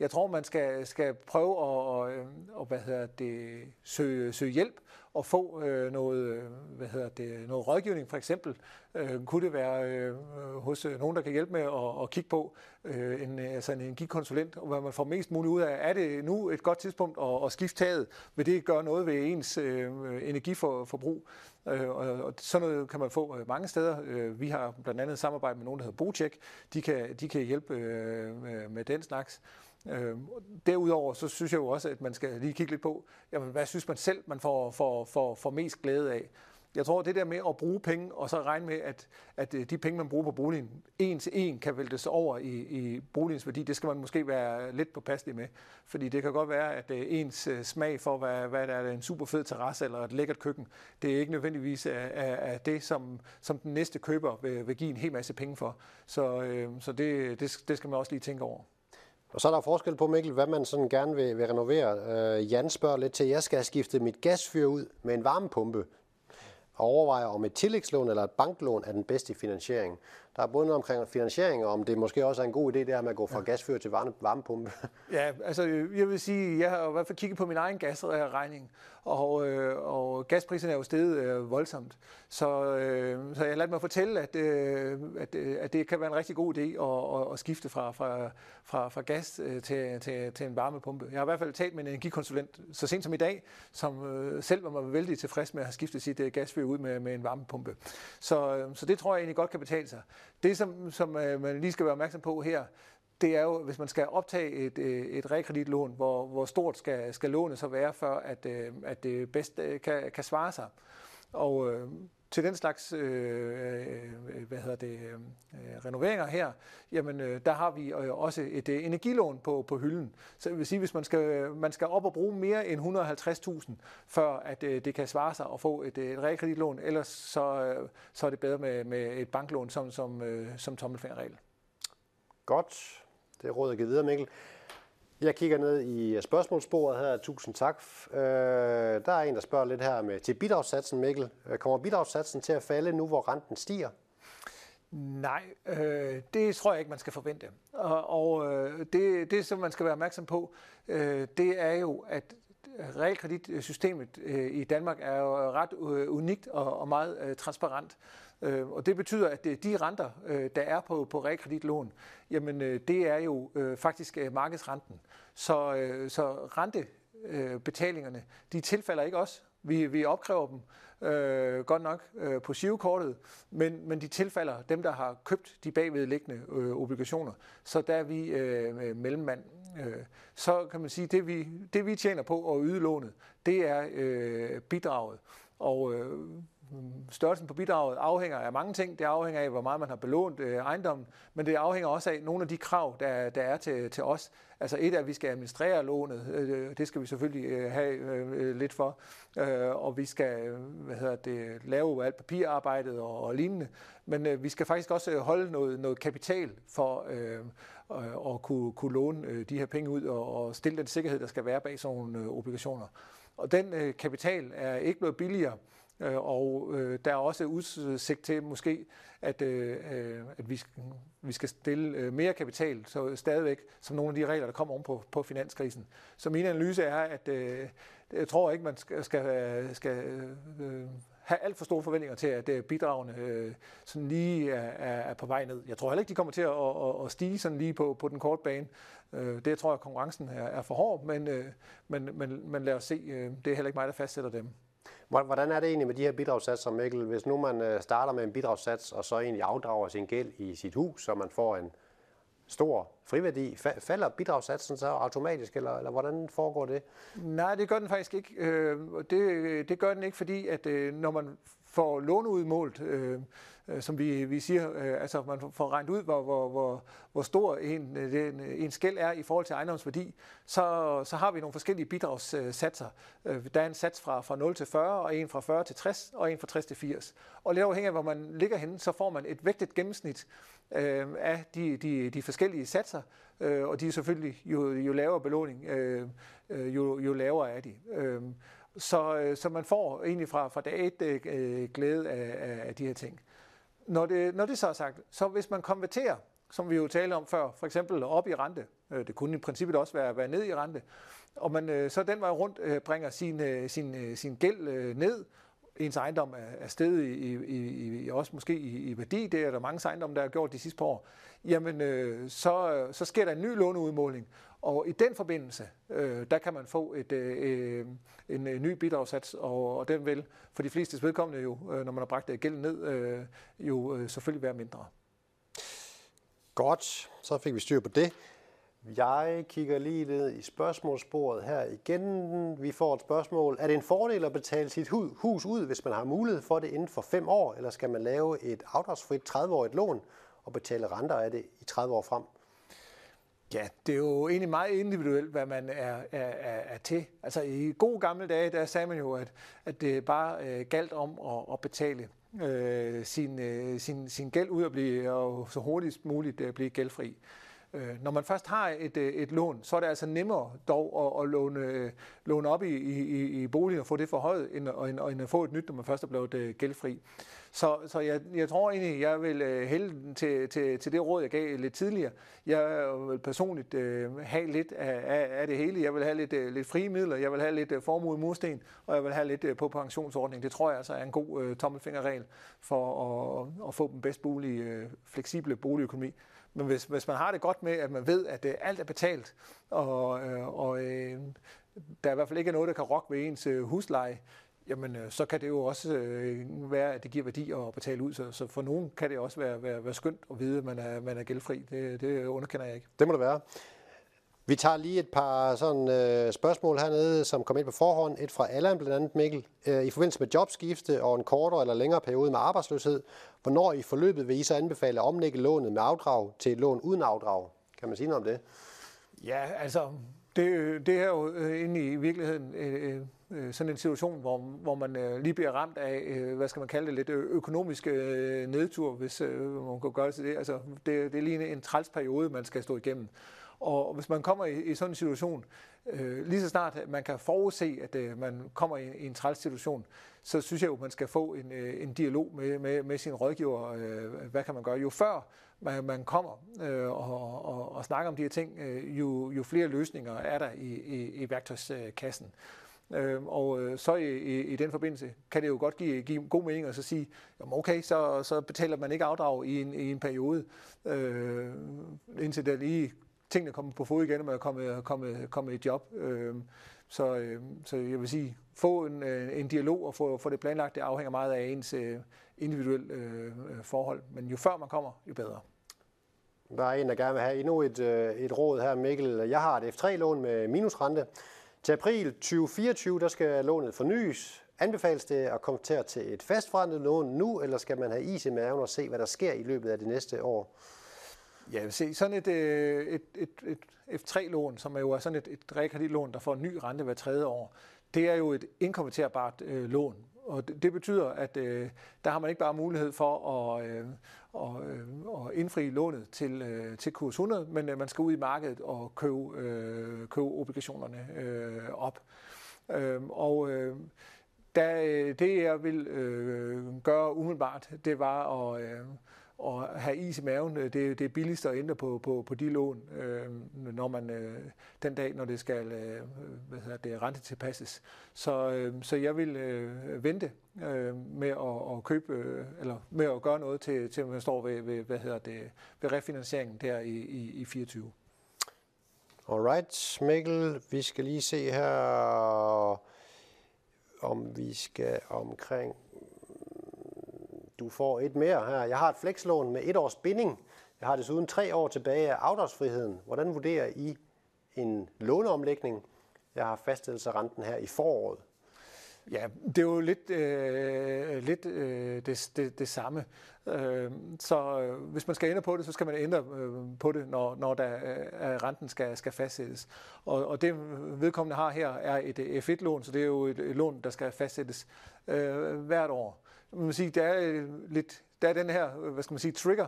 jeg tror, man skal, skal prøve at, at, øh, at hvad hedder det, søge, søge hjælp og få øh, noget, øh, hvad hedder det, noget rådgivning, for eksempel Øh, kunne det være øh, hos øh, nogen, der kan hjælpe med at, at kigge på øh, en, øh, altså en energikonsulent, og hvad man får mest muligt ud af, er det nu et godt tidspunkt at, at skifte taget? Vil det gøre noget ved ens øh, energiforbrug? Øh, og, og sådan noget kan man få øh, mange steder. Øh, vi har blandt andet samarbejde med nogen, der hedder Bocheck. De kan, de kan hjælpe øh, med den slags. Øh, derudover så synes jeg jo også, at man skal lige kigge lidt på, jamen, hvad synes man selv, man får, får, får, får mest glæde af. Jeg tror, det der med at bruge penge, og så regne med, at, at øh, de penge, man bruger på boligen, en til en kan væltes over i, i boligens værdi, det skal man måske være lidt påpasselig med. Fordi det kan godt være, at øh, ens øh, smag for, hvad, hvad der er en super fed terrasse eller et lækkert køkken, det er ikke nødvendigvis af, af, af det, som, som den næste køber vil, vil give en hel masse penge for. Så, øh, så det, det, det skal man også lige tænke over. Og så er der forskel på, Mikkel, hvad man sådan gerne vil, vil renovere. Øh, Jan spørger lidt til, at jeg skal have skiftet mit gasfyr ud med en varmepumpe og overvejer, om et tillægslån eller et banklån er den bedste finansiering. Der er både noget omkring finansiering, og om det måske også er en god idé, det her med at gå fra ja. gasfyr til varme, varmepumpe. Ja, altså jeg vil sige, jeg har i hvert fald kigget på min egen gasregning, og, øh, og gaspriserne er jo steget øh, voldsomt. Så, øh, så jeg ladt mig fortælle, at, øh, at, øh, at det kan være en rigtig god idé at, at, at skifte fra, fra, fra, fra gas øh, til, til, til en varmepumpe. Jeg har i hvert fald talt med en energikonsulent så sent som i dag, som øh, selv var vældig tilfreds med at have skiftet sit øh, gasfyr ud med, med en varmepumpe. Så, øh, så det tror jeg egentlig godt kan betale sig. Det, som, som øh, man lige skal være opmærksom på her, det er jo, hvis man skal optage et, øh, et rekreditlån, hvor, hvor stort skal, skal lånet så være, for at, øh, at det bedst øh, kan, kan svare sig. Og øh, til den slags øh, øh, øh hvad hedder det, øh, øh, renoveringer her, jamen øh, der har vi øh, også et øh, energilån på, på hylden. Så det vil sige, hvis man skal, man skal op og bruge mere end 150.000, før at øh, det kan svare sig at få et, et realkreditlån, ellers så, øh, så er det bedre med, med et banklån som, som, øh, som tommelfingerregel. Godt. Det er jeg at give videre, Mikkel. Jeg kigger ned i spørgsmålsbordet her. Tusind tak. Øh, der er en, der spørger lidt her med til bidragssatsen, Mikkel. Øh, kommer bidragssatsen til at falde nu, hvor renten stiger? Nej, øh, det tror jeg ikke, man skal forvente. Og, og øh, det, det, som man skal være opmærksom på, øh, det er jo, at realkreditsystemet øh, i Danmark er jo ret øh, unikt og, og meget øh, transparent. Øh, og det betyder, at øh, de renter, øh, der er på, på realkreditlån, jamen øh, det er jo faktisk markedsrenten. Så, så rentebetalingerne, de tilfalder ikke os. Vi, vi opkræver dem øh, godt nok øh, på sivekortet, men, men de tilfalder dem, der har købt de bagvedliggende øh, obligationer. Så der er vi øh, mellemmand. Øh, så kan man sige, det vi, det vi tjener på at yde lånet, det er øh, bidraget. Og øh, størrelsen på bidraget afhænger af mange ting. Det afhænger af, hvor meget man har belånt øh, ejendommen, men det afhænger også af nogle af de krav, der, der er til, til os. Altså et er, at vi skal administrere lånet. Øh, det skal vi selvfølgelig øh, have øh, øh, lidt for. Øh, og vi skal hvad hedder det, lave alt papirarbejdet og, og lignende. Men øh, vi skal faktisk også øh, holde noget, noget kapital for øh, at kunne, kunne låne øh, de her penge ud og, og stille den sikkerhed, der skal være bag sådan nogle øh, obligationer. Og den øh, kapital er ikke blevet billigere. Øh, og øh, der er også udsigt til måske, at, øh, øh at vi, vi skal stille øh, mere kapital, så stadigvæk som nogle af de regler, der kommer om på, på finanskrisen. Så min analyse er, at øh, jeg tror ikke, man skal, skal, skal øh, have alt for store forventninger til, at bidragene øh, sådan lige er, er, er på vej ned. Jeg tror heller ikke, de kommer til at, at, at stige sådan lige på, på den korte bane. Øh, det tror jeg, konkurrencen er, er for hård, men, øh, men, men, men lad os se. Det er heller ikke mig, der fastsætter dem. Hvordan er det egentlig med de her bidragssatser, Mikkel? Hvis nu man øh, starter med en bidragssats, og så egentlig afdrager sin gæld i sit hus, så man får en stor friværdi, falder bidragssatsen så automatisk, eller, eller hvordan foregår det? Nej, det gør den faktisk ikke. Øh, det, øh, det gør den ikke, fordi at øh, når man får låneudmålt, øh, øh, som vi, vi siger, øh, altså man får regnet ud, hvor, hvor, hvor, hvor stor en, øh, en, øh, en skæld er i forhold til ejendomsværdi, så, så har vi nogle forskellige bidragssatser. Der er en sats fra, fra 0 til 40, og en fra 40 til 60, og en fra 60 til 80. Og lidt afhængig af, hvor man ligger henne, så får man et vægtet gennemsnit øh, af de, de, de forskellige satser, øh, og de er selvfølgelig, jo, jo lavere belåning, øh jo, jo lavere er de. Øh, så, øh, så man får egentlig fra, fra dag et øh, glæde af, af de her ting. Når det, når det så er sagt, så hvis man konverterer, som vi jo talte om før, for eksempel op i rente, øh, det kunne i princippet også være, være ned i rente, og man øh, så den vej rundt øh, bringer sin, øh, sin, øh, sin gæld øh, ned, ens ejendom er, er steget i, i, i, også måske i, i værdi, det er der mange ejendomme, der har gjort de sidste par år, jamen øh, så, øh, så sker der en ny låneudmåling, og i den forbindelse, øh, der kan man få et, øh, en, en ny bidragssats, og, og den vil for de fleste vedkommende jo, øh, når man har bragt gælden ned, øh, jo øh, selvfølgelig være mindre. Godt, så fik vi styr på det. Jeg kigger lige ned i spørgsmålsbordet her igen. Vi får et spørgsmål. Er det en fordel at betale sit hus ud, hvis man har mulighed for det inden for 5 år, eller skal man lave et afdragsfrit 30-årigt lån og betale renter af det i 30 år frem? Ja, det er jo egentlig meget individuelt, hvad man er, er, er, er til. Altså i gode gamle dage, der sagde man jo, at, at det bare øh, galt om at, at betale øh, sin, øh, sin, sin gæld ud og, blive, og så hurtigst muligt øh, blive gældfri. Øh, når man først har et, øh, et lån, så er det altså nemmere dog at, at låne, øh, låne op i, i, i boligen og få det forhøjet, end, end, end at få et nyt, når man først er blevet øh, gældfri. Så, så jeg, jeg tror egentlig, jeg vil hælde til, til, til det råd, jeg gav lidt tidligere. Jeg vil personligt øh, have lidt af, af, af det hele. Jeg vil have lidt, lidt frie midler, jeg vil have lidt formue i mursten, og jeg vil have lidt på pensionsordning. Det tror jeg altså er en god øh, tommelfingerregel for at, at få den bedst mulige øh, fleksible boligøkonomi. Men hvis, hvis man har det godt med, at man ved, at øh, alt er betalt, og, øh, og øh, der er i hvert fald ikke noget, der kan rokke ved ens øh, husleje, jamen øh, så kan det jo også øh, være, at det giver værdi at betale ud. Så, så for nogen kan det også være, være, være skønt at vide, at man er, man er gældfri. Det, det underkender jeg ikke. Det må det være. Vi tager lige et par sådan, øh, spørgsmål hernede, som kom ind på forhånd. Et fra Allan blandt andet, Mikkel. Øh, I forbindelse med jobskifte og en kortere eller længere periode med arbejdsløshed, hvornår i forløbet vil I så anbefale at omlægge lånet med afdrag til et lån uden afdrag? Kan man sige noget om det? Ja, altså, det, det er jo øh, inde i virkeligheden øh, øh, øh sådan en situation, hvor, hvor man øh, lige bliver ramt af, øh, hvad skal man kalde det, lidt øh, økonomisk øh, nedtur, hvis øh, man kan gøre det til det. Altså, det, det er lige en træls periode, man skal stå igennem. Og hvis man kommer i, i sådan en situation, øh, lige så snart man kan forudse, at øh, man kommer i, i en træls situation, så synes jeg jo, at man skal få en, øh, en dialog med, med, med sin rådgiver. Øh, hvad kan man gøre? Jo før man, man kommer øh, og, og, og snakker om de her ting, øh, jo, jo flere løsninger er der i, i, i værktøjskassen. Øh, og øh, så i, i, i den forbindelse kan det jo godt give, give god mening at så sige, jamen okay, så, så betaler man ikke afdrag i en, i en periode, øh, indtil der lige tingene komme på fod igen, og man er kommet, kommet, kommet i job. Øh, så, øh, så jeg vil sige, få en, øh, en dialog og få, få det planlagt, det afhænger meget af ens øh, individuelle øh, øh, forhold. Men jo før man kommer, jo bedre. Der er en, der gerne vil have endnu et, et råd her, Mikkel. Jeg har et F3-lån med minusrente. Til april 2024, der skal lånet fornyes. Anbefales det at konvertere til et fastforrentet lån nu, eller skal man have is i maven og se, hvad der sker i løbet af det næste år? Ja, vil se, sådan et, øh, et, et, et F3-lån, som er jo sådan et, et realkreditlån, der får en ny rente hver tredje år, det er jo et inkonverterbart øh, lån. Og det, det betyder, at øh, der har man ikke bare mulighed for at, øh, og, øh, at indfri lånet til, øh, til kurs 100, men øh, man skal ud i markedet og købe, øh, købe obligationerne øh, op. Øh, og øh, da, øh, det jeg vil øh, gøre umiddelbart, det var at... Øh, og have is i maven. Øh, det, det er billigst at ændre på, på, på de lån, øh, når man øh, den dag, når det skal øh, hvad hedder det, rente tilpasses. Så, øh, så jeg vil øh, vente øh, med at, at købe øh, eller med at gøre noget til, til man står ved, ved, hvad hedder det, ved refinansieringen der i, i, i 24. Alright, Mikkel, vi skal lige se her, om vi skal omkring du får et mere her. Jeg har et flekslån med et års binding. Jeg har desuden tre år tilbage af afdragsfriheden. Hvordan vurderer I en låneomlægning? Jeg har fastsættelse af renten her i foråret. Ja, det er jo lidt, øh, lidt øh, det, det, det samme. Øh, så øh, hvis man skal ændre på det, så skal man ændre øh, på det, når, når der, øh, renten skal, skal fastsættes. Og, og det vedkommende har her er et øh, F1-lån, så det er jo et, et lån, der skal fastsættes øh, hvert år man må sige, der er øh, lidt, der er den her, øh, hvad skal man sige, trigger,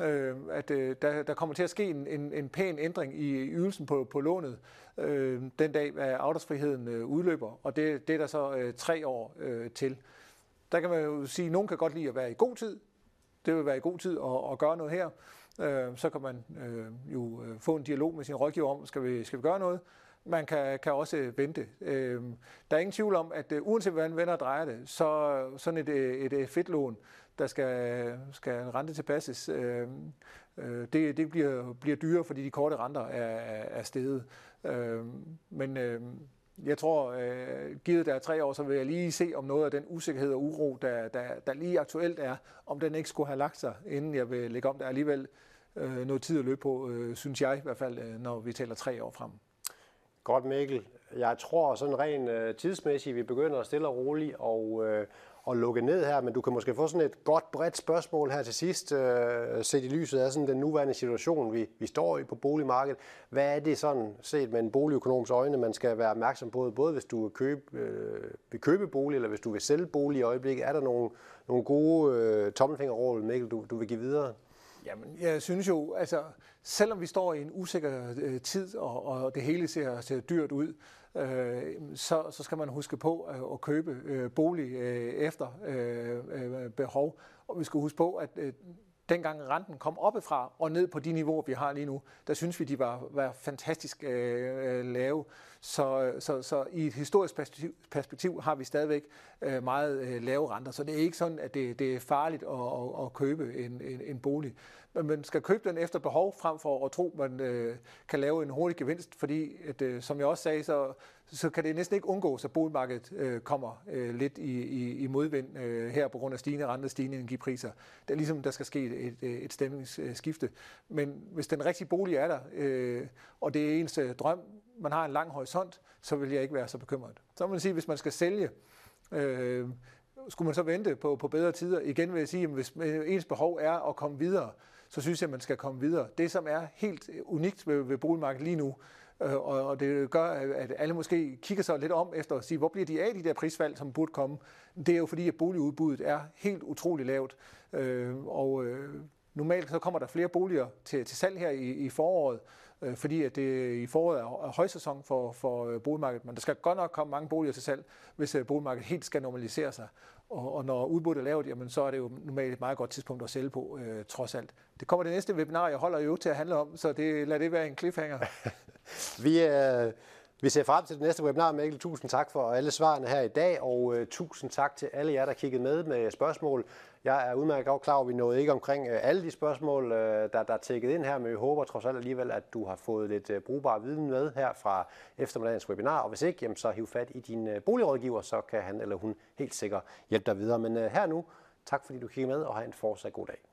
øh, at øh, der, der kommer til at ske en, en, en pæn ændring i ydelsen på, på lånet øh, den dag, at afdragsfriheden øh, udløber, og det, det er der så øh, tre år øh, til. Der kan man jo sige, at nogen kan godt lide at være i god tid. Det vil være i god tid at, at gøre noget her. Øh, så kan man øh, jo øh, få en dialog med sin rådgiver om, skal vi, skal vi gøre noget? Man kan, kan også vente. Øh, der er ingen tvivl om, at øh, uanset hvordan vender drejer det, så sådan et, øh, et, øh, fedtlån, der skal, skal rente tilpasses, øh, øh, det, det bliver, bliver dyrere, fordi de korte renter er, er steget. Øh, men øh, jeg tror, øh, givet der er tre år, så vil jeg lige se, om noget af den usikkerhed og uro, der, der, der lige aktuelt er, om den ikke skulle have lagt sig, inden jeg vil lægge om. Der alligevel øh, noget tid at løbe på, øh, synes jeg i hvert fald, øh, når vi taler tre år frem. Godt, Mikkel. Jeg tror sådan rent øh, tidsmæssigt, vi begynder at stille og roligt og, øh, og lukke ned her, men du kan måske få sådan et godt bredt spørgsmål her til sidst, øh, set i lyset af sådan den nuværende situation, vi, vi står i på boligmarkedet. Hvad er det sådan, set med en boligøkonoms øjne, man skal være opmærksom på, både hvis du vil købe, øh, vil købe bolig, eller hvis du vil sælge bolig i øjeblikket? Er der nogle, nogle gode øh, tommelfingerråd, Mikkel, du, du vil give videre? Jamen, jeg synes jo, altså, selvom vi står i en usikker øh, tid, og, og det hele ser, ser dyrt ud, øh, så, så skal man huske på at, at købe øh, bolig øh, efter øh, øh, behov. Og vi skal huske på, at øh, dengang renten kom oppefra og ned på de niveauer, vi har lige nu, der synes vi, de var, var fantastisk øh, øh, lave. Så, så, så i et historisk perspektiv, perspektiv har vi stadigvæk øh, meget øh, lave renter. Så det er ikke sådan, at det, det er farligt at, at, at købe en, en, en bolig. Men man skal købe den efter behov, frem for at tro, man øh, kan lave en hurtig gevinst. Fordi, at, øh, som jeg også sagde, så, så kan det næsten ikke undgås, at boligmarkedet øh, kommer øh, lidt i, i, i modvind øh, her på grund af stigende renter, stigende energipriser. Det er ligesom, der skal ske et, et, et stemningsskifte. Men hvis den rigtige bolig er der, øh, og det er ens øh, drøm, man har en lang horisont, så vil jeg ikke være så bekymret. Så må man sige, hvis man skal sælge, øh, skulle man så vente på, på bedre tider? Igen vil jeg sige, at hvis øh, ens behov er at komme videre, så synes jeg, at man skal komme videre. Det, som er helt unikt ved, ved boligmarkedet lige nu, Øh, og, og det gør, at alle måske kigger sig lidt om efter at sige, hvor bliver de af, de der prisfald, som burde komme? Det er jo fordi, at boligudbuddet er helt utrolig lavt, øh, og øh, normalt så kommer der flere boliger til, til salg her i, i foråret, øh, fordi at det i foråret er, er højsæson for, for boligmarkedet, men der skal godt nok komme mange boliger til salg, hvis øh, boligmarkedet helt skal normalisere sig. Og, og når udbuddet er lavet, jamen, så er det jo normalt et meget godt tidspunkt at sælge på, øh, trods alt. Det kommer det næste webinar, jeg holder jo til at handle om, så det, lad det være en cliffhanger. vi, øh, vi ser frem til det næste webinar, Mikkel. Tusind tak for alle svarene her i dag, og øh, tusind tak til alle jer, der kiggede med med spørgsmål. Jeg er udmærket godt klar over, at vi nåede ikke omkring øh, alle de spørgsmål, øh, der, der er tækket ind her, men vi håber trods alt alligevel, at du har fået lidt øh, brugbar viden med her fra eftermiddagens webinar. Og hvis ikke, jamen, så hiv fat i din boligrådgiver, så kan han eller hun helt sikkert hjælpe dig videre. Men her nu, tak fordi du kiggede med, og have en fortsat god dag.